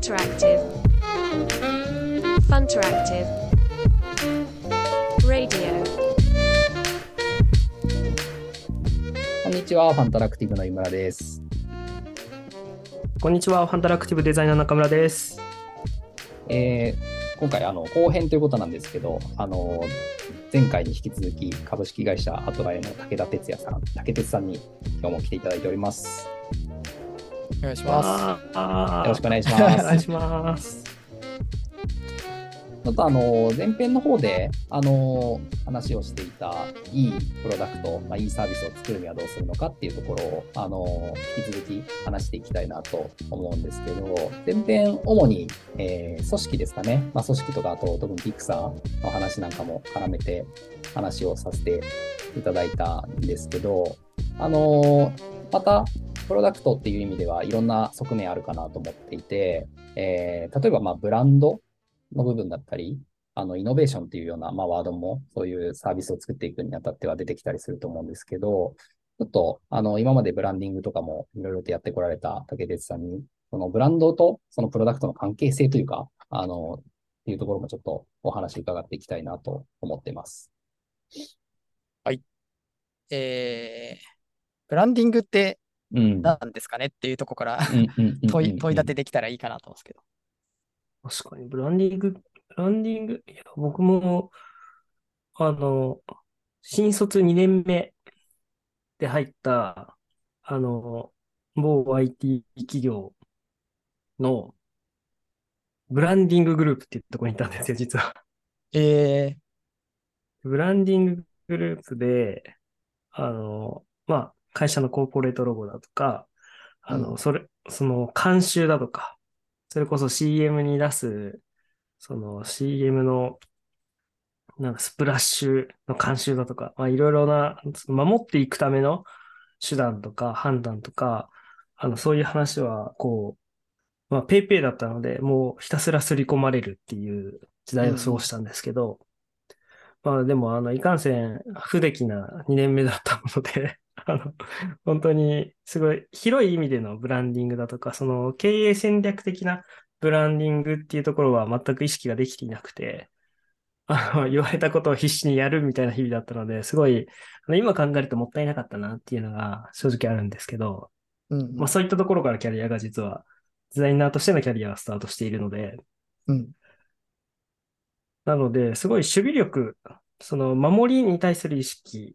Funteractive Funteractive Radio こんにちは、ファンタラクティブの井村です。こんにちは、ファンタラクティブデザイナー中村です。えー今回あの後編ということなんですけど、あの前回に引き続き株式会社アトラエの武田哲也さん、武哲さんに今日も来ていただいております。お願いします。あよろしくお願いしおます。願いします。ちょっとあの前編の方であの話をしていたいいプロダクト、まあ、いいサービスを作るにはどうするのかっていうところをあの引き続き話していきたいなと思うんですけど前編主に、えー組織ですかね、まあ、組織とかあと特にピクサーの話なんかも絡めて話をさせていただいたんですけどあのまたプロダクトっていう意味ではいろんな側面あるかなと思っていて、えー例えばまブランドの部分だったり、あの、イノベーションっていうような、ま、ワードも、そういうサービスを作っていくにあたっては出てきたりすると思うんですけど、ちょっと、あの、今までブランディングとかもいろいろとやってこられた竹哲さんに、そのブランドとそのプロダクトの関係性というか、あの、っていうところもちょっとお話伺っていきたいなと思っています。はいえー、ブランディングってうん。何ですかねっていうところから問い問い立てできたらいいかなと思うんですけど。確かに、ブランディング、ブランディング、いや、僕も、あの、新卒2年目で入った、あの、某 IT 企業のブランディンググループっていうところにいたんですよ、実は。えブランディンググループで、あの、まあ、会社のコーポレートロゴだとか、あの、うん。それ、その、監修だとか、それこそ CM に出す、その CM の、なんかスプラッシュの監修だとか、まあ、いろいろな、守っていくための手段とか判断とか、あの、そういう話は、こう、まあ、ペイペイだったので、もうひたすら刷り込まれるっていう時代を過ごしたんですけど、まあでも、あの、いかんせん、不出来な2年目だったので、あの、本当に、すごい、広い意味でのブランディングだとか、その、経営戦略的なブランディングっていうところは全く意識ができていなくて、あの、言われたことを必死にやるみたいな日々だったので、すごい、あの今考えるともったいなかったなっていうのが正直あるんですけど、ー、うんまあそういったところからキャリアが実は、デザイナーとしてのキャリアがスタートしているので、うん。なので、すごい守備力、その守りに対する意識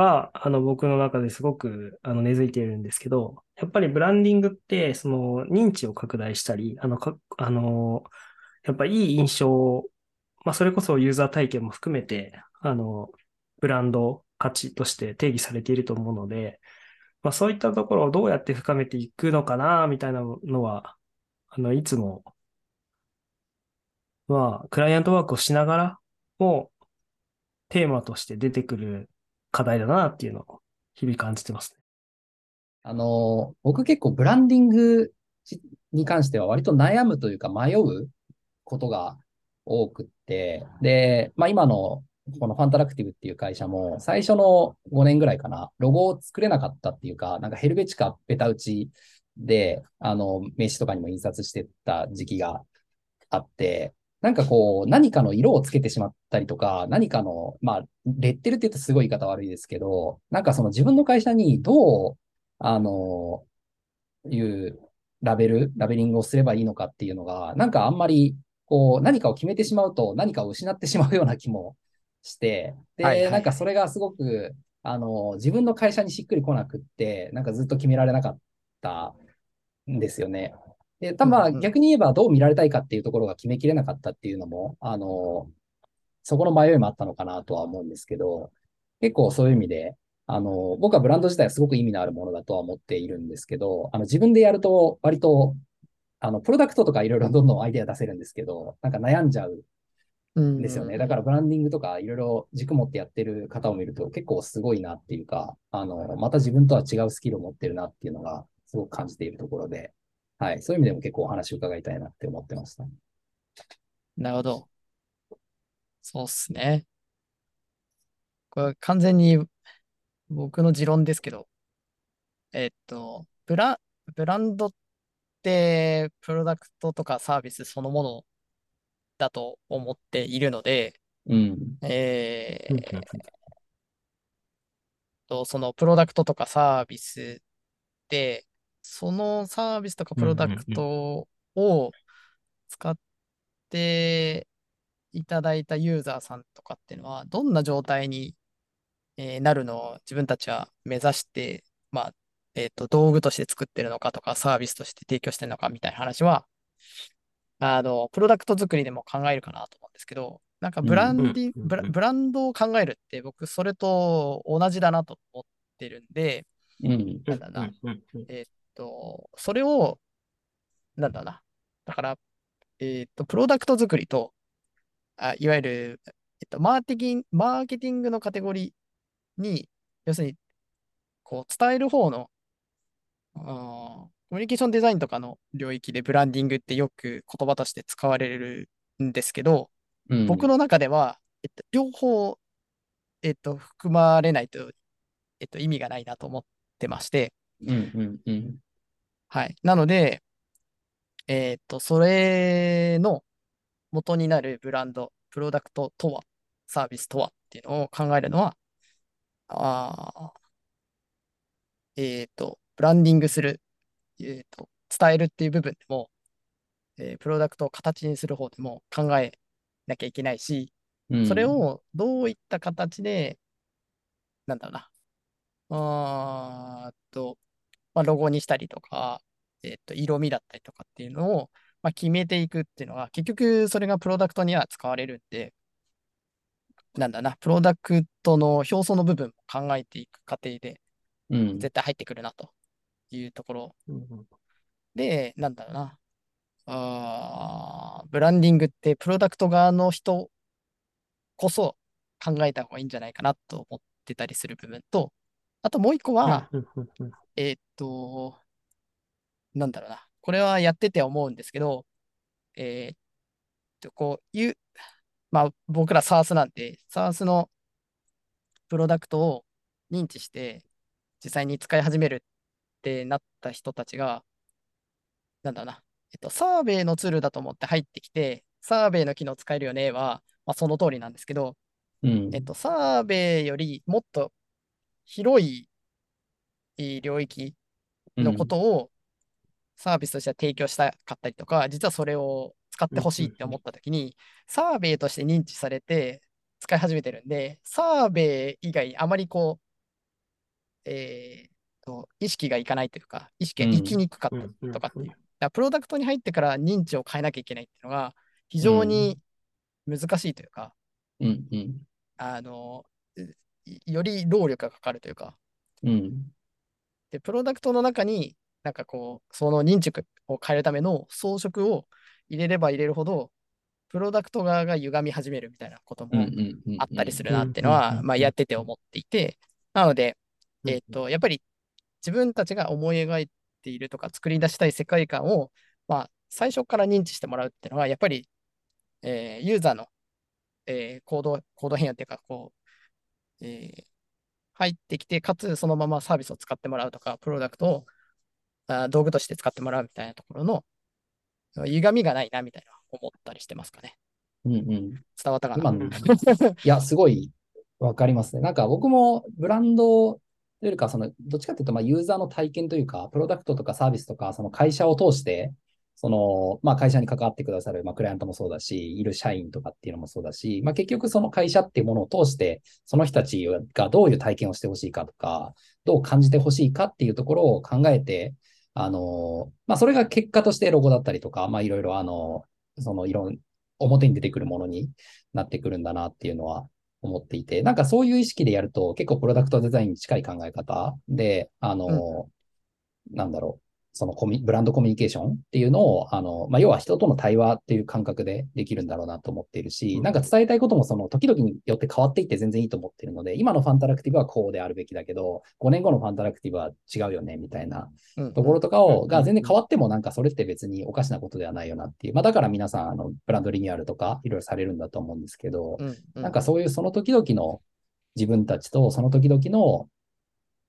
は、あの僕の中ですごくあの根付いているんですけど、やっぱりブランディングって、その認知を拡大したり、あの、か、あの、やっぱいい印象を、まあそれこそユーザー体験も含めて、あの、ブランド価値として定義されていると思うので、まあそういったところをどうやって深めていくのかな、みたいなのは、あの、いつもまあ、クライアントワークをしながらも、テーマとして出てくる課題だなっていうのを日々感じてますね。あの、僕結構ブランディングに関しては割と悩むというか迷うことが多くって、で、まあ今のこのファンタラクティブっていう会社も最初の5年ぐらいかな、ロゴを作れなかったっていうか、なんかヘルベチカベタ打ちで、あの、名刺とかにも印刷してた時期があって、なんかこう、何かの色をつけてしまったりとか、何かの、まあ、レッテルって言うとすごい言い方悪いですけど、なんかその自分の会社にどう、あの、いうラベル、ラベリングをすればいいのかっていうのが、なんかあんまり、こう、何かを決めてしまうと何かを失ってしまうような気もして、で、はいはいなんかそれがすごく、あの、自分の会社にしっくりこなくって、なんかずっと決められなかったんですよね。で、たまあ逆に言えばどう見られたいかっていうところが決めきれなかったっていうのも、あの、そこの迷いもあったのかなとは思うんですけど、結構そういう意味で、あの、僕はブランド自体はすごく意味のあるものだとは思っているんですけど、あの、自分でやると割と、あの、プロダクトとかいろいろどんどんアイデア出せるんですけど、なんか悩んじゃううんんですよね。だからブランディングとかいろいろ軸持ってやってる方を見ると結構すごいなっていうか、あの、また自分とは違うスキルを持ってるなっていうのがすごく感じているところで、はい。そういう意味でも結構お話を伺いたいなって思ってました。なるほど。そうっすね。これ完全に僕の持論ですけど、えっと、ブラ、ブランドっってプロダクトとかサービスそのものだと思っているので、うん。えと、そのプロダクトとかサービスで、そのサービスとかプロダクトを使っていただいたユーザーさんとかっていうのは、どんな状態に、えーなるのを自分たちは目指して、まあ、えっと、道具として作ってるのかとか、サービスとして提供してるのかみたいな話は、あの、プロダクト作りでも考えるかなと思うんですけど、なんかブランディブラブランドを考えるって僕それと同じだなと思ってるんで、うん。なんだな、えーっと、それを、なんだな。だから、えーっと、プロダクト作りと、あ、いわゆる、えっと、マーケティング、マーケティングのカテゴリーに、要するに、こう、伝える方の、コミュニケーションデザインとかの領域でブランディングってよく言葉として使われるんですけど、うん。僕の中では、えっと、両方、えっと、含まれないと、えっと、意味がないなと思ってまして、うんうんうん。はい。なので、えっと、それの元になるブランド、プロダクトとは、サービスとはっていうのを考えるのは、あーえっと、ブランディングする、えっと、伝えるっていう部分でも、えープロダクトを形にする方でも考えなきゃいけないし、うんそれ、をどういった形で、なんだろうな、あーっと、まあ、ロゴにしたりとか、えっと、色味だったりとかっていうのを、まあ、決めていくっていうのは、結局それがプロダクトには使われるんで、なんだな、プロダクトの表層の部分も考えていく過程でうん。絶対入ってくるなというところうんで、なんだろうな、あーブランディングってプロダクト側の人こそ考えた方がいいんじゃないかなと思ってたりする部分と、あともう一個は、えーっと、なんだろうな。これはやってて思うんですけど、えーっと、こう、いう、まあ僕ら SARS なんで、SARS のプロダクトを認知して、実際に使い始めるってなった人たちが、なんだろうな。えっと、サーベイのツールだと思って入ってきて、サーベイの機能使えるよねは、まあ、その通りなんですけど、うん。えっと、サーベイよりもっと広いえー領域のことをサービスとしては提供したかったりとか、実はそれを使ってほしいって思ったときに、サーベイとして認知されて使い始めてるんで、サーベイ以外あまりこう、えーと、意識がいかないというか、意識がいきにくかったりとかっていう。だプロダクトに入ってから認知を変えなきゃいけないっていうのが非常に難しいというか、うんうん。あの、いより労力がかかるというか、うん。で、プロダクトの中に、なんかこう、その認知を変えるための装飾を入れれば入れるほど、プロダクト側が歪み始めるみたいなことも。あったりするなっていうのは、まあやってて思っていて、なので、うんえっと、やっぱり自分たちが思い描いているとか作り出したい世界観を、まあ最初から認知してもらうっていうのは、やっぱり、えーユーザーの、えー行動、行動変容っていうか、こう、えー入ってきて、かつそのままサービスを使ってもらうとか、プロダクトをあー道具として使ってもらうみたいなところの歪みがないなみたいな思ったりしてますかね。うんうん。伝わったかないや、すごいわかりますね。なんか僕もブランドというよりか、その、どっちかというと、まあ、ユーザーの体験というか、プロダクトとかサービスとか、その会社を通して、その、まあ、会社に関わってくださる、まあ、クライアントもそうだし、いる社員とかっていうのもそうだし、まあ、結局その会社っていうものを通して、その人たちがどういう体験をしてほしいかとか、どう感じてほしいかっていうところを考えて、あの、まあ、それが結果としてロゴだったりとか、まあ、いろいろ、あの、その、いろん、表に出てくるものになってくるんだなっていうのは思っていて、なんかそういう意識でやると結構プロダクトデザインに近い考え方で、あの、なんだろう、そのコミブランドコミュニケーションっていうのを、あの、まあ、要は人との対話っていう感覚でできるんだろうなと思っているし、うん。なんか伝えたいこともその時々によって変わっていって全然いいと思っているので、今のファンタラクティブはこうであるべきだけど、5年後のファンタラクティブは違うよね、みたいなうん。ところとかを、うん。が全然変わってもなんかそれって別におかしなことではないよなっていう。まあだから皆さん、あの、ブランドリニューアルとかいろいろされるんだと思うんですけど、うん。うん。なんかそういうその時々の自分たちとその時々の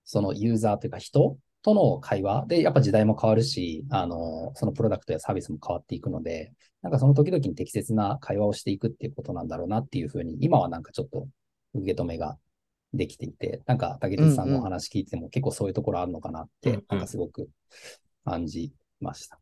そのユーザーというか人との会話。で、やっぱ時代も変わるし、あの、そのプロダクトやサービスも変わっていくので、なんかその時々に適切な会話をしていくっていうことなんだろうなっていうふうに、今はなんかちょっと受け止めができていて、なんか竹内さんのお話聞いても結構そういうところあるのかなって、なんかすごく感じました。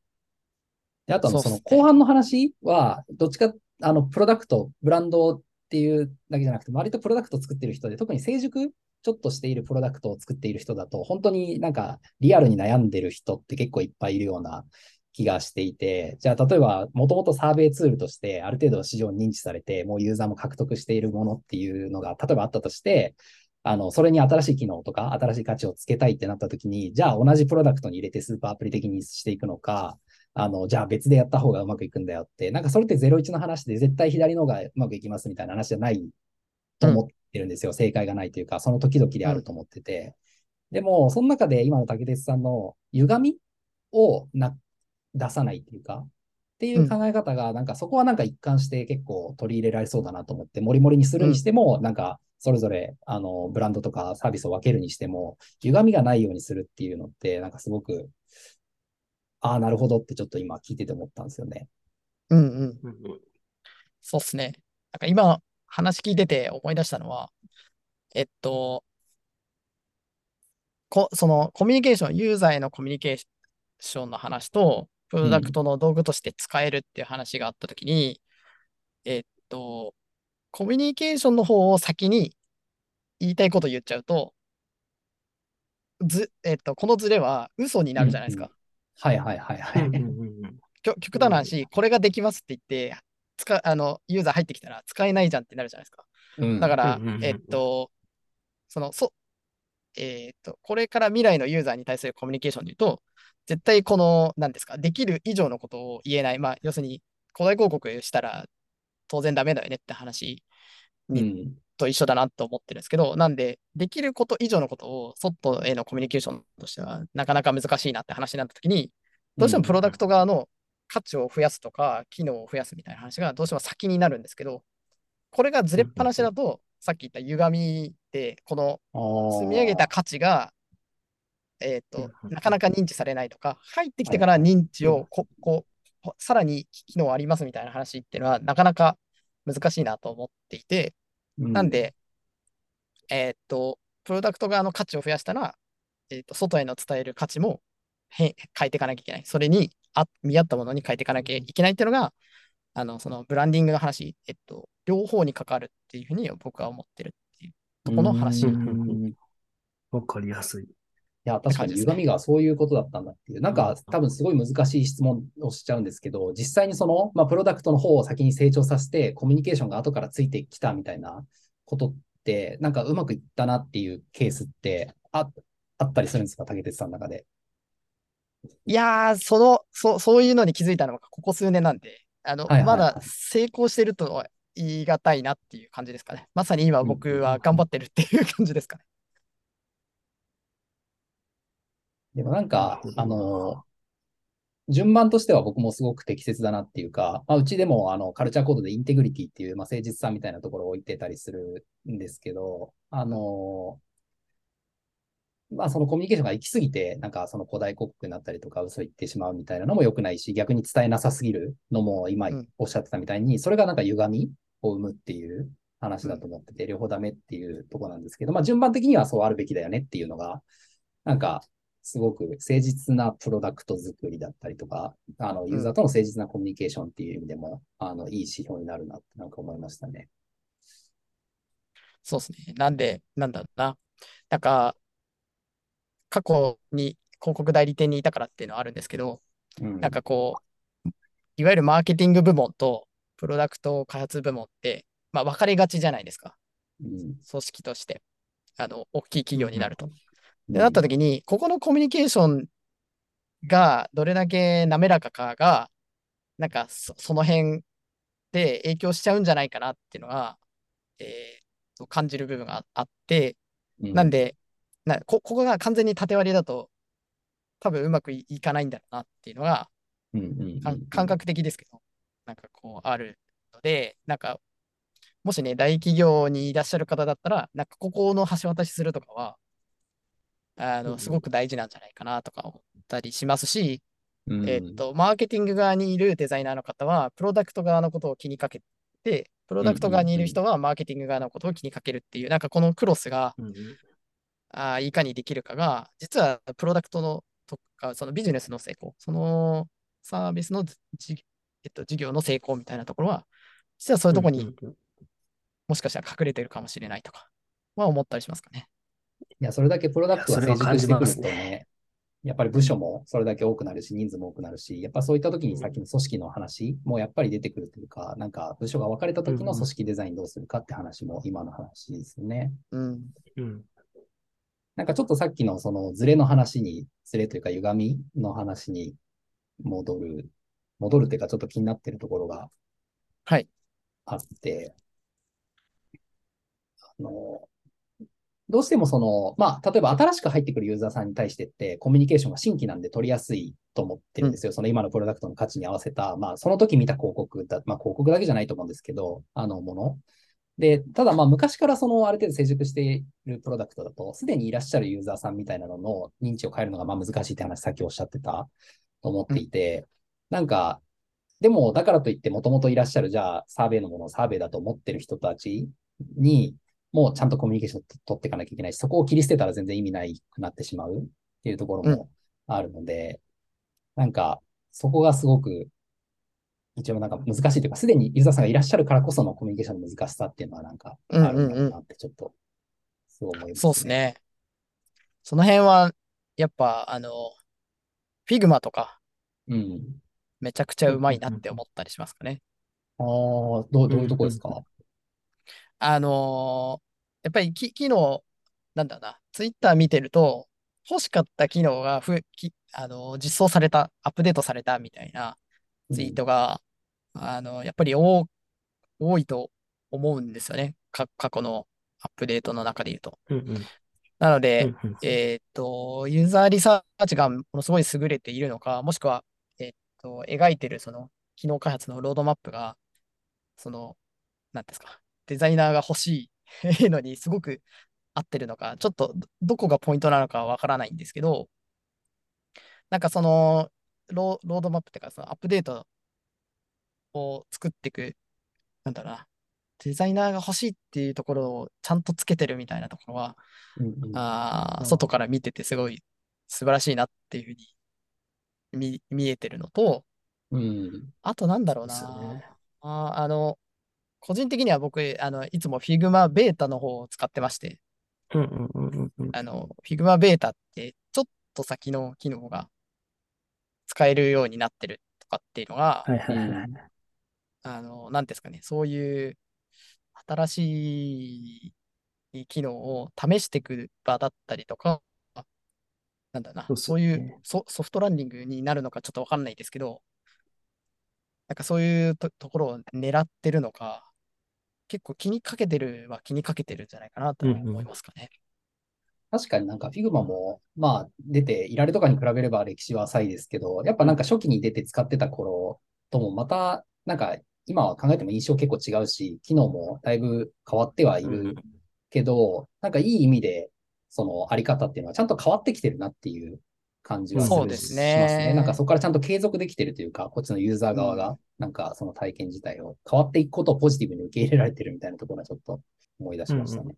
で、あとはそのそうっすね。後半の話は、どっちか、あの、プロダクト、ブランドっていうだけじゃなくて、割とプロダクトを作ってる人で、特に成熟ちょっとしているプロダクトを作っている人だと、本当になんかリアルに悩んでる人って結構いっぱいいるような気がしていて、じゃあ例えば、もともとサーベイツールとしてある程度市場に認知されて、もうユーザーも獲得しているものっていうのが、例えばあったとして、あの、それに新しい機能とか新しい価値をつけたいってなった時に、じゃあ同じプロダクトに入れてスーパーアプリ的にしていくのか、あの、じゃあ別でやった方がうまくいくんだよって、なんかそれって01の話で絶対左の方がうまくいきますみたいな話じゃないと思ってるんですよ。正解がないというか、その時々であると思ってて。でも、その中で今の竹鉄さんの歪みをな出さないっていうか、っていう考え方が、なんかそこはなんか一貫して結構取り入れられそうだなと思って、モリモリにするにしても、なんかそれぞれ、あの、ブランドとかサービスを分けるにしても、歪みがないようにするっていうのって、なんかすごく、ああ、なるほどってちょっと今聞いてて思ったんですよね。うんうん。うんうんそうっすね。なんか今話聞いてて思い出したのは、えっと、こ、そのコミュニケーション、ユーザーへのコミュニケーションの話と、プロダクトの道具として使えるっていう話があったときに、えっと、コミュニケーションの方を先に言いたいこと言っちゃうと、ず、えっと、このズレは嘘になるじゃないですか。はいはいはいはい。うんうんうんきょ極端な話、これができますって言って、使、あの、ユーザー入ってきたら使えないじゃんってなるじゃないですか。うんだからうんうんうんう、んえっと、その、そ、えっと、これから未来のユーザーに対するコミュニケーションで言うと、絶対この、なんですか、できる以上のことを言えない。まあ、要するに、古代広告したら当然ダメだよねって話うん。と一緒だなと思ってるんですけど、なんで、できること以上のことを、外へのコミュニケーションとしては、なかなか難しいなって話になったときに、どうしてもプロダクト側の価値を増やすとか、機能を増やすみたいな話がどうしても先になるんですけど、これがずれっぱなしだと、さっき言った歪みで、この積み上げた価値が、えっと、なかなか認知されないとか、入ってきてから認知をこ、こう、さらに機能ありますみたいな話っていうのは、なかなか難しいなと思っていて、なん、で、えっと、プロダクト側の価値を増やしたら、えっと、外への伝える価値も変変えていかなきゃいけない。それにあ見合ったものに変えていかなきゃいけないっていうのが、あの、そのブランディングの話、えっと、両方に関わるっていうふうに僕は思ってるっていうとこの話。わかりやすい。や、確かに歪みがそういうことだったんだっていう。なんか多分すごい難しい質問をしちゃうんですけど、実際にその、まあ、プロダクトの方を先に成長させて、コミュニケーションが後からついてきたみたいなことって、なんかうまくいったなっていうケースってああったりするんですか？竹鉄さんの中で。いやー、その、そ、そういうのに気づいたのがここ数年なんで、あの、はいはいはいまだ成功してるとは言い難いなっていう感じですかね。まさに今僕は頑張ってるっていう感じですかね。でもなんかあどの、順番としては僕もすごく適切だなっていうか、まあ、うちでもあのカルチャーコードでインテグリティっていう、まあ、誠実さみたいなところを置いてたりするんですけど、あの、まあそのコミュニケーションが行き過ぎて、なんかその古代広告になったりとか嘘言ってしまうみたいなのも良くないし、逆に伝えなさすぎるのも今うんおっしゃってたみたいに、それがなんか歪みを生むっていう話だと思ってて、両方ダメっていうところなんですけど、まあ順番的にはそうあるべきだよねっていうのが、なんかすごく誠実なプロダクト作りだったりとか、あの、ユーザーとの誠実なコミュニケーションっていう意味でも、あの、いい指標になるなってなんか思いましたね。そうですね。なんで、なんだろうな。なんか、過去に広告代理店にいたからっていうのはあるんですけど、うん。なんかこう、いわゆるマーケティング部門とプロダクト開発部門って、まあ分かれがちじゃないですか。うん、組織として。あの、大きい企業になると。うんで、なった時に、ここのコミュニケーションがどれだけ滑らかかが、なんかそ、その辺で影響しちゃうんじゃないかなっていうのは、えーと感じる部分がああって、うんなんで、なこ、ここが完全に縦割りだと、多分うまくいいかないんだろうなっていうのが、うんうんうんかん感覚的ですけど、なんかこうあるので、なんか、もしね、大企業にいらっしゃる方だったら、なんかここの橋渡しするとかは、あの、すごく大事なんじゃないかなとか思ったりしますし、うんえっと、マーケティング側にいるデザイナーの方は、プロダクト側のことを気にかけて、プロダクト側にいる人はマーケティング側のことを気にかけるっていう、なんかこのクロスが、うんうんあーいかにできるかが、実はプロダクトのとか、そのビジネスの成功、そのサービスのじ、えっと、事業の成功みたいなところは、実はそういうところにもしかしたら隠れてるかもしれないとかは思ったりしますかね。いや、それだけプロダクトが成いやそれは熟してくるとね、やっぱり部署もそれだけ多くなるし、人数も多くなるし、やっぱそういった時にさっきの組織の話もやっぱり出てくるというか、なんか部署が分かれた時の組織デザインどうするかって話も今の話ですね。うん。うんなんかちょっとさっきのそのズレの話に、ズレというか歪みの話に戻る、戻るっていうかちょっと気になってるところがはい。あって、あの、どうしてもその、まあ、例えば新しく入ってくるユーザーさんに対してって、コミュニケーションが新規なんで取りやすいと思ってるんですよ。その今のプロダクトの価値に合わせた、まあ、その時見た広告だ、まあ、広告だけじゃないと思うんですけど、あの、もの。で、ただまあ、昔からその、ある程度成熟しているプロダクトだと、すでにいらっしゃるユーザーさんみたいなのの認知を変えるのがまあ難しいって話、さっきおっしゃってた？と思っていて、なんか、でも、だからといって、もともといらっしゃる、じゃあ、サーベイのものをサーベイだと思ってる人たちに、もうちゃんとコミュニケーション取っていかなきゃいけないし、そこを切り捨てたら全然意味ないくなってしまうっていうところもあるので、なんか、そこがすごく、一応なんか難しいというか、すでにユーザーさんがいらっしゃるからこそのコミュニケーションの難しさっていうのはなんかあるんだろうなってちょっと、そう思います、そうです。ね。その辺は、やっぱ、あの、Figma とか、うん。めちゃくちゃうまいなって思ったりしますかね。ああ、どう、どういうとこですか？あのーやっぱりき機能、なんだろうな、ツイッター見てると、欲しかった機能がふき、あのー実装された、アップデートされたみたいなツイートが、あのやっぱり多多いと思うんですよね。か過去のアップデートの中で言うと。うんうんなので、うんうんえーっと、ユーザーリサーチがものすごい優れているのか、もしくは、えーっと、描いてるその機能開発のロードマップが、その、なんですか、デザイナーが欲しいのにすごく合ってるのか、ちょっとどどこがポイントなのかわからないんですけど、なんかそのロー、ロードマップっていうか、そのアップデートを作っていく、なんだろうな、デザイナーが欲しいっていうところをちゃんとつけてるみたいなところは、うんうんうんあー外から見ててすごい素晴らしいなっていうふうに見見えてるのと、うん。あとなんだろうな。ねあー、あの、個人的には僕、あの、いつも Figma ベータの方を使ってまして、うんうんうんうんうんあの、Figma ベータってちょっと先の機能が使えるようになってるとかっていうのが、はいはいはいはい。あの、なんですかね、そういう新しい機能を試していく場だったりとか、なんだな、そうっすそういうソソフトランディングになるのかちょっとわかんないですけど、なんかそういうとところを狙ってるのか、結構気にかけてるは気にかけてるんじゃないかなとうんうん思いますかね。確かになんか Figma も、まあ出て、いられとかに比べれば歴史は浅いですけど、やっぱなんか初期に出て使ってた頃ともまた、なんか今は考えても印象結構違うし、機能もだいぶ変わってはいるけど、なんかいい意味で、そのあり方っていうのはちゃんと変わってきてるなっていう感じはすねしますね。なんかそこからちゃんと継続できてるというか、こっちのユーザー側が、なんかその体験自体を変わっていくことをポジティブに受け入れられてるみたいなところはちょっと思い出しましたね。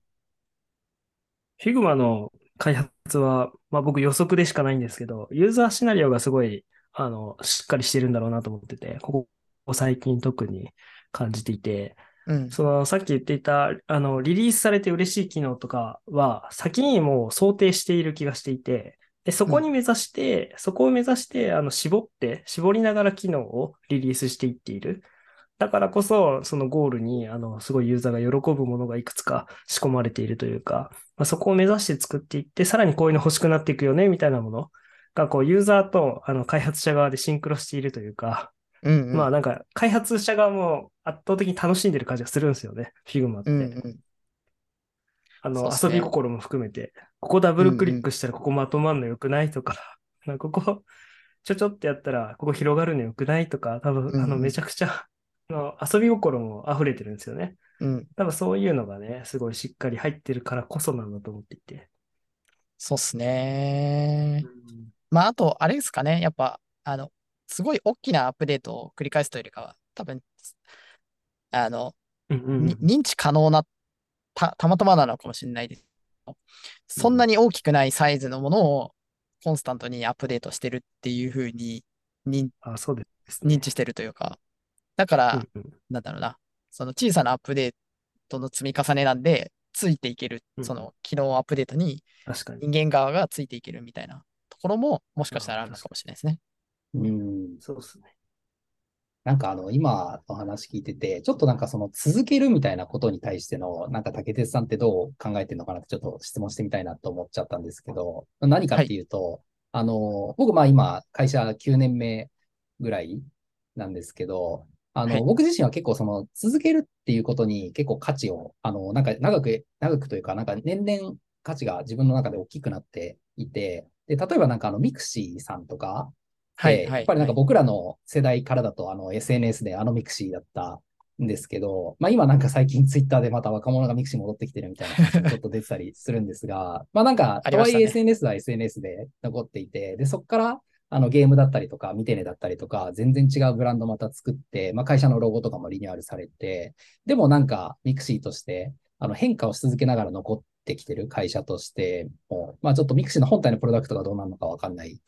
Figma の開発は、まあ僕予測でしかないんですけど、ユーザーシナリオがすごい、あの、しっかりしてるんだろうなと思ってて、ここ最近特に感じていて、うん。そのさっき言っていた、あの、リリースされて嬉しい機能とかは、先にもう想定している気がしていて、で、そこに目指して、そこを目指して、あの、絞って、絞りながら機能をリリースしていっている。だからこそ、そのゴールに、あの、すごいユーザーが喜ぶものがいくつか仕込まれているというか、まあ、そこを目指して作っていって、さらにこういうの欲しくなっていくよね、みたいなものが、こう、ユーザーと、あの、開発者側でシンクロしているというか、うんうん。まあなんか、開発者側も圧倒的に楽しんでる感じがするんですよね、Figma って。うんうん。あの、ね遊び心も含めて、ここダブルクリックしたらここまとまんのよくないとか、なんかここ、ちょちょってやったらここ広がるのよくないとか、多分、あの、うんうんめちゃくちゃ、あの遊び心も溢れてるんですよね。うん。多分そういうのがね、すごいしっかり入ってるからこそなんだと思っていて。そうっすね。うんまあ、あと、あれですかね。やっぱ、あの、すごい大きなアップデートを繰り返すというよりかは、多分、あの、うんうんに認知可能な、た、たまたまなのかもしれないです。そんなに大きくないサイズのものをコンスタントにアップデートしてるっていうふうに認あ、そうですね。認知してるというか、だから、うんうんなんだろうな、その小さなアップデートの積み重ねなんで、ついていけるう、んその機能アップデートに確かに。人間側がついていけるみたいなところも、もしかしたらあるのかもしれないですね。うん。そうですね。なんかあの、今の話聞いてて、ちょっとなんかその続けるみたいなことに対しての、なんか竹鉄さんってどう考えてるのかなってちょっと質問してみたいなと思っちゃったんですけど、何かっていうと、あの、僕まあ今、会社9年目ぐらいなんですけど、あの、はい僕自身は結構その続けるっていうことに結構価値を、あの、なんか長く、長くというか、なんか年々価値が自分の中で大きくなっていて、で、例えばなんかあの、 mixi さんとか、はい。やっぱりなんかはい僕らの世代からだと、あの SNS であの mixi だったんですけど、まあ今なんか最近ツイッターでまた若者が mixi 戻ってきてるみたいな話もちょっと出てたりするんですが、まあなんか、とはいえ SNS は SNS で残っていて、で、そこからあのゲームだったりとか、みてねだったりとか、全然違うブランドまた作って、まあ会社のロゴとかもリニューアルされて、でもなんか mixi として、あの変化をし続けながら残ってきてる会社としても、まあちょっと mixi の本体のプロダクトがどうなるのかわかんない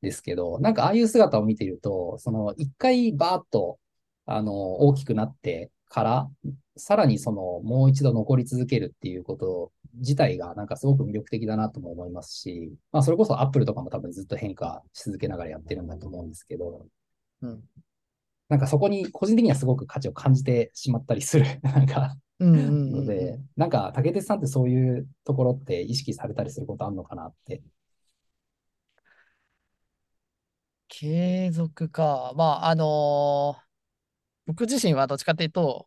ですけど、なんかああいう姿を見ていると、その一回バーッと、あの、大きくなってから、さらにそのもう一度残り続けるっていうこと自体がなんかすごく魅力的だなとも思いますし、まあそれこそアップルとかも多分ずっと変化し続けながらやってるんだと思うんですけど、うん。なんかそこに個人的にはすごく価値を感じてしまったりする、なんか、ので、なんか竹鉄さんってそういうところって意識されたりすることあるのかなって。継続か。まあ、あのー僕自身はどっちかというと、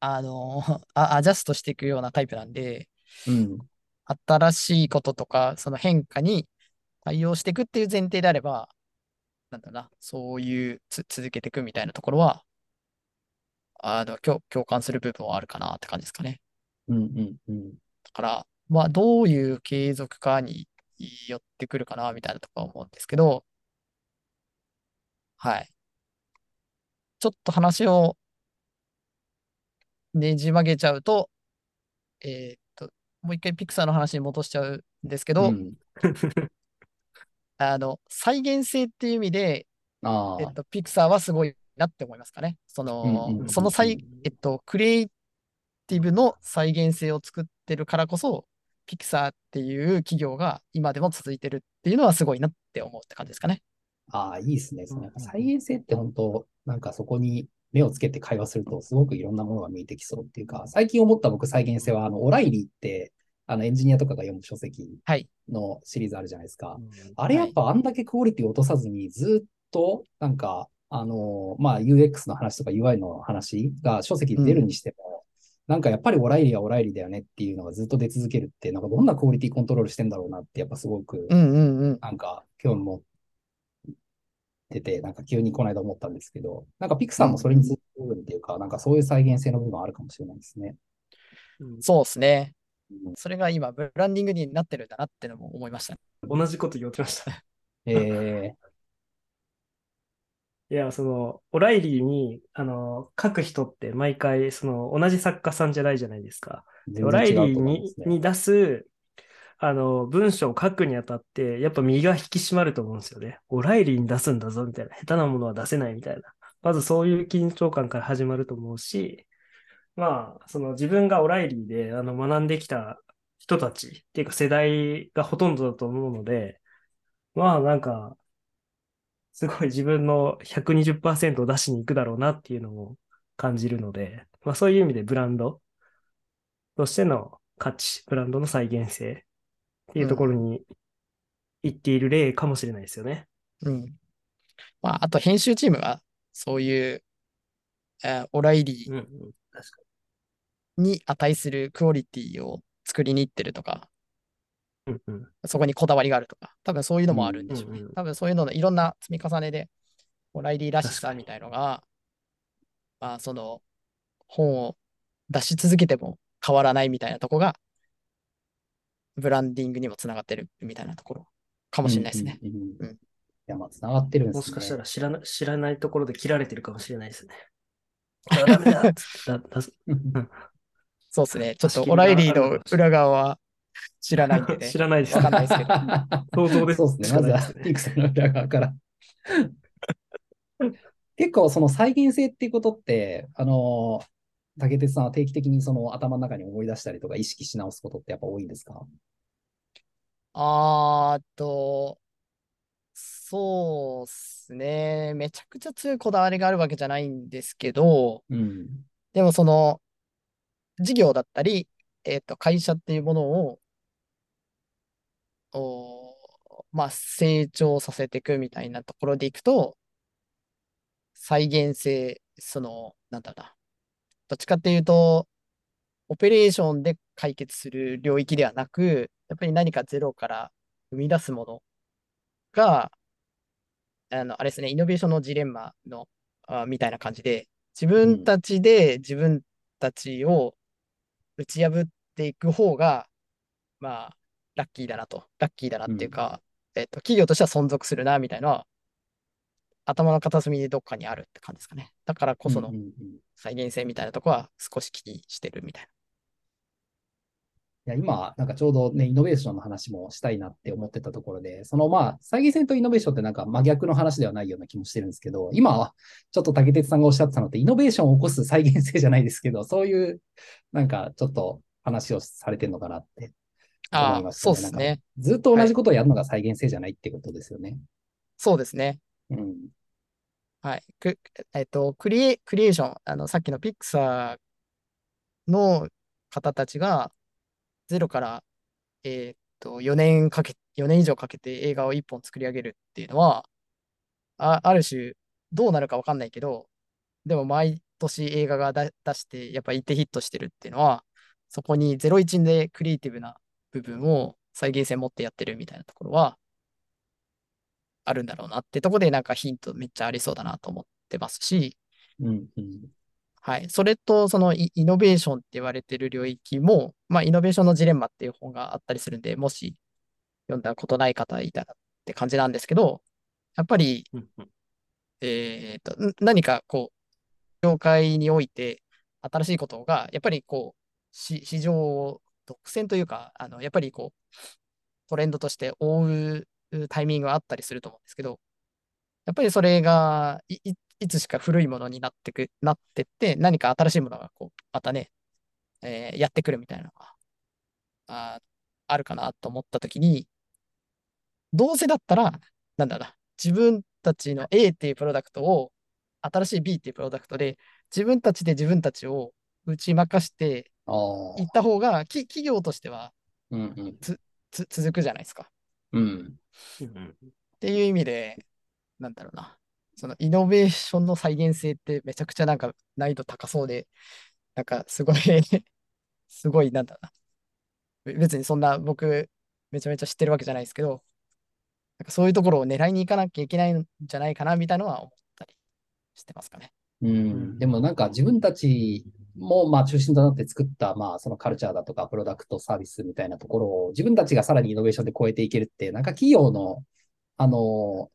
あのー あ、アジャストしていくようなタイプなんで、うん。新しいこととか、その変化に対応していくっていう前提であれば、なんだろうな、そういうつ続けていくみたいなところは、あの、共共感する部分はあるかなって感じですかね。うんうんうん。だから、まあ、どういう継続かによってくるかな、みたいなところは思うんですけど、はい。ちょっと話をねじ曲げちゃうと、えーっと、もう一回ピクサーの話に戻しちゃうんですけど、うんあの、再現性っていう意味で、ああえっ、と、ピクサーはすごいなって思いますかね。そのうんう、んその再、えっと、クリエイティブの再現性を作ってるからこそ、ピクサーっていう企業が今でも続いてるっていうのはすごいなって思うって感じですかね。ああ、いいですね。その再現性って本当、なんかそこに目をつけて会話すると、すごくいろんなものが見えてきそうっていうか、最近思った僕再現性は、あの、オライリーって、あの、エンジニアとかが読む書籍はい。のシリーズあるじゃないですか。うんあれやっぱあんだけクオリティ落とさずに、ずっと、なんか、あの、まあ、UX の話とか UI の話が書籍で出るにしても、なんかやっぱりオライリーはオライリーだよねっていうのがずっと出続けるって、なんかどんなクオリティコントロールしてんだろうなって、やっぱすごくうんうんうん。なんか興味持ってて、なんか急にこの間思ったんですけど、なんかピクサーもそれに通ずる部分っていうか、なんかそういう再現性の部分あるかもしれないですね。うんそうですねうん。それが今、ブランディングになってるんだなってのも思いました。同じこと言ってました。え いや、その、オライリーに、あの、書く人って毎回、その、同じ作家さんじゃないじゃないですか。ー、でオライリーに。に出す、あの、文章を書くにあたって、やっぱ身が引き締まると思うんですよね。オライリーに出すんだぞ、みたいな。下手なものは出せないみたいな。まずそういう緊張感から始まると思うし、まあ、その自分がオライリーで、あの、学んできた人たちっていうか世代がほとんどだと思うので、まあ、なんか、すごい自分の120%を出しに行くだろうなっていうのを感じるので、まあそういう意味でブランドとしての価値、ブランドの再現性っていうところに行っている例かもしれないですよね。うん。まあ、あと編集チームが、そういう、えーオライリーに値するクオリティを作りに行ってるとか、に。うんうん。そこにこだわりがあるとか、多分そういうのもあるんでしょうね。うんうんうん多分そういうののいろんな積み重ねで、オライリーらしさみたいのが、まあ、その、本を出し続けても変わらないみたいなとこが、ブランディングにもつながってるみたいなところかもしれないですね。うんうんうんうんいや、まあ、つながってるんですね。もしかしたら知らな知らないところで切られてるかもしれないですね。あダメだそうですね。ちょっとオライリーの裏側は知らないんでね 知。らないですわかんないですけど想像でそうですね。まずは、ピクセルの裏側から。結構、その再現性っていうことって、あの、竹鉄さんは定期的にその頭の中に思い出したりとか意識し直すことってやっぱ多いんですか？あーっと、そうっすね。めちゃくちゃ強いこだわりがあるわけじゃないんですけど、うん。でもその、事業だったり、えっと、会社っていうものを、おまあ、成長させていくみたいなところでいくと、再現性、その、なんだろうな。どっちかっていうと、オペレーションで解決する領域ではなく、やっぱり何かゼロから生み出すものが、あの、あれですね、イノベーションのジレンマの、あみたいな感じで、自分たちで自分たちを打ち破っていく方が、まあ、ラッキーだなと。ラッキーだなっていうか、えっと、企業としては存続するな、みたいな頭の片隅にどっかにあるって感じですかね。だからこそのうんうんうん再現性みたいなとこは少し気にしてるみたいいや今、なんかちょうどね、イノベーションの話もしたいなって思ってたところで、そのまあ、再現性とイノベーションってなんか真逆の話ではないような気もしてるんですけど、今、ちょっと竹鉄さんがおっしゃってたのって、イノベーションを起こす再現性じゃないですけど、そういう、なんかちょっと話をされてるのかなってな。ああ、思いましたそうですね。ずっと同じことをやるのが再現性じゃないってことですよね。そうですね。うん。はい。く、えっと、クリエ、クリエーション、あの、さっきのピクサーの方たちが、ゼロから、えっと、4年かけ、4年以上かけて映画を1本作り上げるっていうのは、あ、ある種、どうなるかわかんないけど、でも毎年映画が出して、やっぱ一定ヒットしてるっていうのは、そこに01でクリエイティブな部分を再現性持ってやってるみたいなところは、あるんだろうなってとこでなんかヒントめっちゃありそうだなと思ってますし、うん。うん。はい。それと、そのイイノベーションって言われてる領域も、まあ、イノベーションのジレンマっていう本があったりするんで、もし読んだことない方いたらって感じなんですけど、やっぱり、うんうんえっと、ん何かこう、業界において新しいことが、やっぱりこう、し市場を独占というか、あの、やっぱりこう、トレンドとして追うタイミングがあったりすると思うんですけど、やっぱりそれがい、つしか古いものになってく、なってって、何か新しいものがこう、またね、えーやってくるみたいなのが、あー、あるかなと思ったときに、どうせだったら、なんだろうな、自分たちの A っていうプロダクトを、新しい B っていうプロダクトで、自分たちで自分たちを打ち負かしていっ。た方が、き企業としてはうんうん。つ続くじゃないですか。うん。っていう意味で、なんだろうな。そのイノベーションの再現性ってめちゃくちゃなんか難易度高そうで、なんかすごい すごいなんだろうな。べ別にそんな僕めちゃめちゃ知ってるわけじゃないですけど、なんかそういうところを狙いに行かなきゃいけないんじゃないかなみたいなのは思ったりしてますかね。うん、でもなんか自分たちもまあ中心となって作ったまあそのカルチャーだとかプロダクトサービスみたいなところを自分たちがさらにイノベーションで超えていけるって、なんか企業のあの、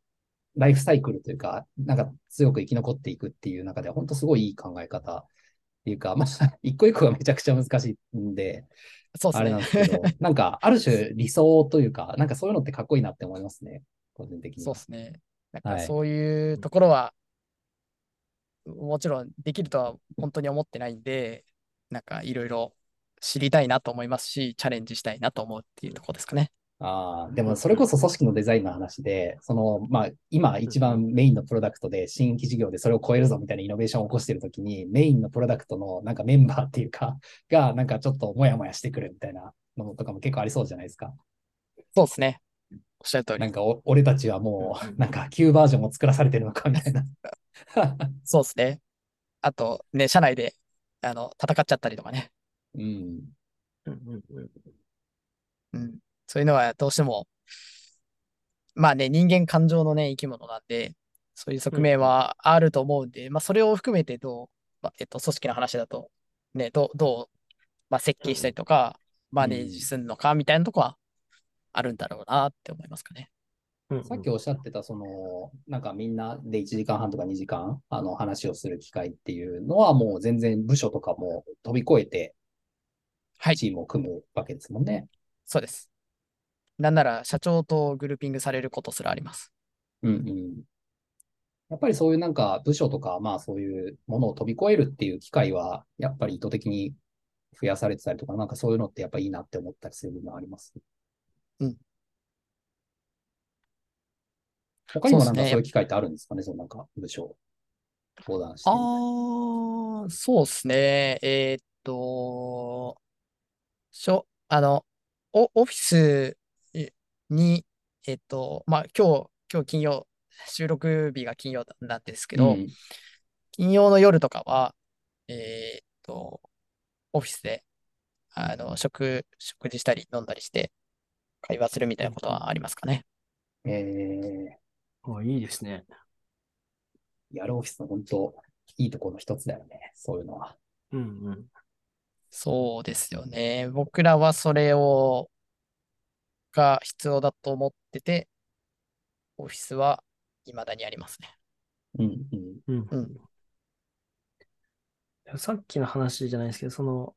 ライフサイクルというか、なんか強く生き残っていくっていう中で本当すごいいい考え方っていうか、まあ 一個一個がめちゃくちゃ難しいんで、そうですあれなんですけどね。なんかある種理想というか、なんかそういうのってかっこいいなって思いますね。個人的には。そうですね。なんかはいそういうところは、もちろんできるとは本当に思ってないんで、なんかいろいろ知りたいなと思いますし、チャレンジしたいなと思うっていうところですかね。ああ、でもそれこそ組織のデザインの話で、その、まあ、今一番メインのプロダクトで新規事業でそれを超えるぞみたいなイノベーションを起こしてるときに、メインのプロダクトのなんかメンバーっていうか、がなんかちょっとモヤモヤしてくるみたいなのとかも結構ありそうじゃないですか。そうですね。おっしゃる通り。なんかお俺たちはもう、なんか旧バージョンも作らされてるのかみたいな。そうですね。あと、ね、社内で、あの、戦っちゃったりとかね。うん。うん。そういうのはどうしても、まあね、人間感情のね、生き物なんで、そういう側面はあると思うんで、まあそれを含めてどう、まあ、えっと、組織の話だと、ね、どう、どう、まあ設計したりとか、マネージするのかみたいなとこはあるんだろうなって思いますかね。うんさっきおっしゃってた、その、なんかみんなで1時間半とか2時間、あの、話をする機会っていうのはもう全然部署とかも飛び越えて、はいチームを組むわけですもんね。そうです。なんなら社長とグルーピングされることすらあります。うんうん。やっぱりそういうなんか部署とか、まあそういうものを飛び越えるっていう機会は、やっぱり意図的に増やされてたりとか、なんかそういうのってやっぱいいなって思ったりする部分はあります？うん。他にもなんかそういう機会ってあるんですかね、そのなんか部署して。ああ、そうですね。えーっと、しょ、あの、オオフィスに、えっと、まあ、今日、今日金曜、収録日が金曜なんですけど、うん金曜の夜とかは、えーっと、オフィスで、あの、食、食事したり飲んだりして、会話するみたいなことはありますかね。えあいいですね。ー、やるオフィスの本当、いいところの一つだよね、そういうのは。うんうん。そうですよね。僕らはそれを、が必要だと思ってて、オフィスは未だにありますね。うんうん。うんうん。さっきの話じゃないですけど、その、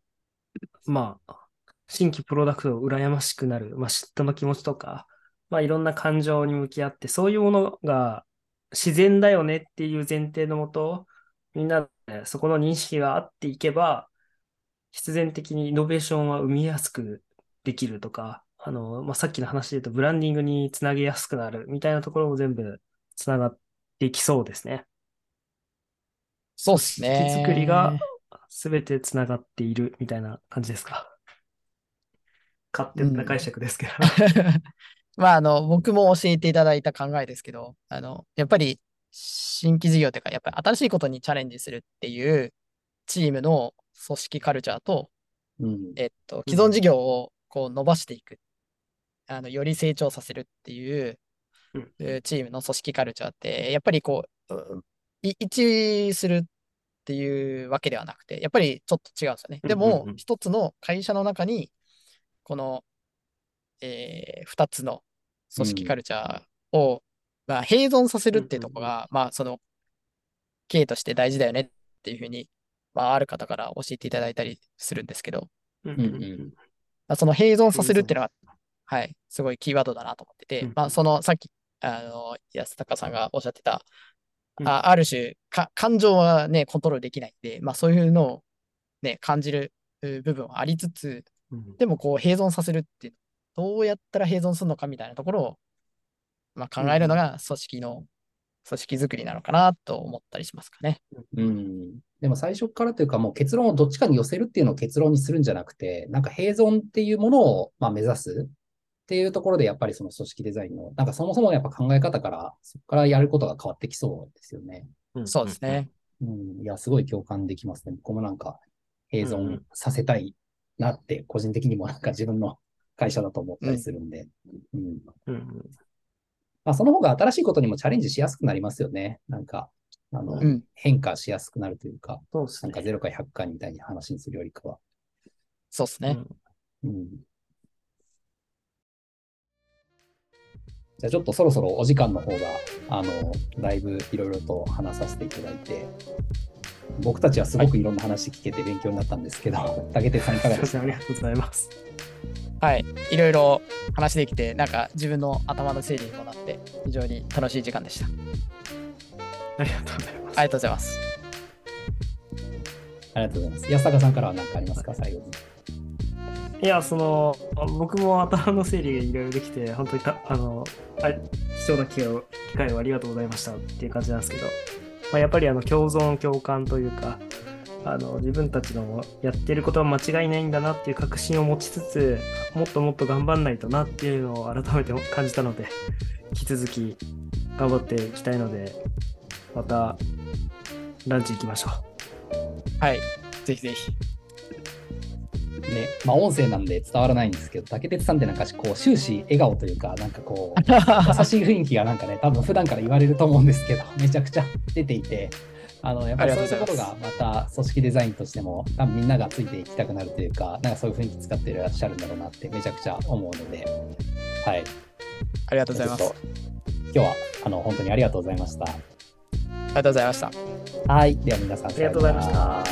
まあ、新規プロダクトを羨ましくなる、まあ、嫉妬の気持ちとか、まあ、いろんな感情に向き合って、そういうものが自然だよねっていう前提のもと、みんなでそこの認識があっていけば、必然的にイノベーションは生みやすくできるとか、あの、まあ、さっきの話で言うと、ブランディングにつなげやすくなるみたいなところも全部つながっていきそうですね。そうですね。組織作りが全てつながっているみたいな感じですか？勝手な解釈ですけど。まあ、あの、僕も教えていただいた考えですけど、あの、やっぱり新規事業というか、やっぱり新しいことにチャレンジするっていうチームの組織カルチャーと、うん。えっと、既存事業をこう伸ばしていく、あの、より成長させるっていうチームの組織カルチャーって、やっぱりこう、うんい一致するっていうわけではなくて、やっぱりちょっと違うんですよね。でもうん、一つの会社の中に、この、えー二つの組織カルチャーを、まあ、並存させるっていうところが、まあ、その、経営として大事だよねっていうふうに、まあ、ある方から教えていただいたりするんですけど、うんうんうん。まあ、その併存させるっていうのが、はい、すごいキーワードだなと思ってて、うんまあ、そのさっき、あの、安高さんがおっしゃってた、うん。あある種か、感情はね、コントロールできないんで、まあ、そういうのをね、感じるう部分はありつつ、うん。でもこう、併存させるっていう、どうやったら併存するのかみたいなところを、まあ、考えるのが組織の、組織づくりなのかなと思ったりしますかね。うん。でも最初からというかもう結論をどっちかに寄せるっていうのを結論にするんじゃなくて、なんか併存っていうものをまあ目指すっていうところでやっぱりその組織デザインの、なんかそもそもやっぱ考え方から、そこからやることが変わってきそうですよね。うんそうですね。うん。いや、すごい共感できますね。僕もなんか併存させたいなって、個人的にもなんか自分の会社だと思ったりするんで。うん。まあその方が新しいことにもチャレンジしやすくなりますよね。なんか、あの、うん。変化しやすくなるというか。そうですねなんか。0か100かみたいに話にするよりかは。そうですね。うん。じゃあちょっとそろそろお時間の方が、あの、だいぶいろいろと話させていただいて、僕たちはすごくいろんな話聞けて勉強になったんですけど、竹手さんいかがですか？すいません、ありがとうございます。はい。いろいろ話できて、なんか自分の頭の整理にもなって、非常に楽しい時間でした。ありがとうございます。ありがとうございます。ありがとうございます。安坂さんからは何かありますか？最後に。いや、その、僕も頭の整理がいろいろできて、本当にた、あの、あ貴重な機会を機会をありがとうございましたっていう感じなんですけど、まあ、やっぱりあの共存共感というか、あの自分たちのやってることは間違いないんだなっていう確信を持ちつつ、もっともっと頑張んないとなっていうのを改めて感じたので、引き続き頑張っていきたいので、またランチ行きましょう。はい。ぜひぜひ。ね、まあ音声なんで伝わらないんですけど、竹鉄さんってなんかこう終始笑顔というか、なんかこう、優しい雰囲気がなんかね、多分普段から言われると思うんですけど、めちゃくちゃ出ていて、あのやっぱりそういうところがまた組織デザインとしても多分みんながついていきたくなるというかなんかそういう雰囲気使っていらっしゃるんだろうなってめちゃくちゃ思うので。はい。ありがとうございます。今日はあの本当にありがとうございました。ありがとうございました。はい。では皆さんありがとうございました。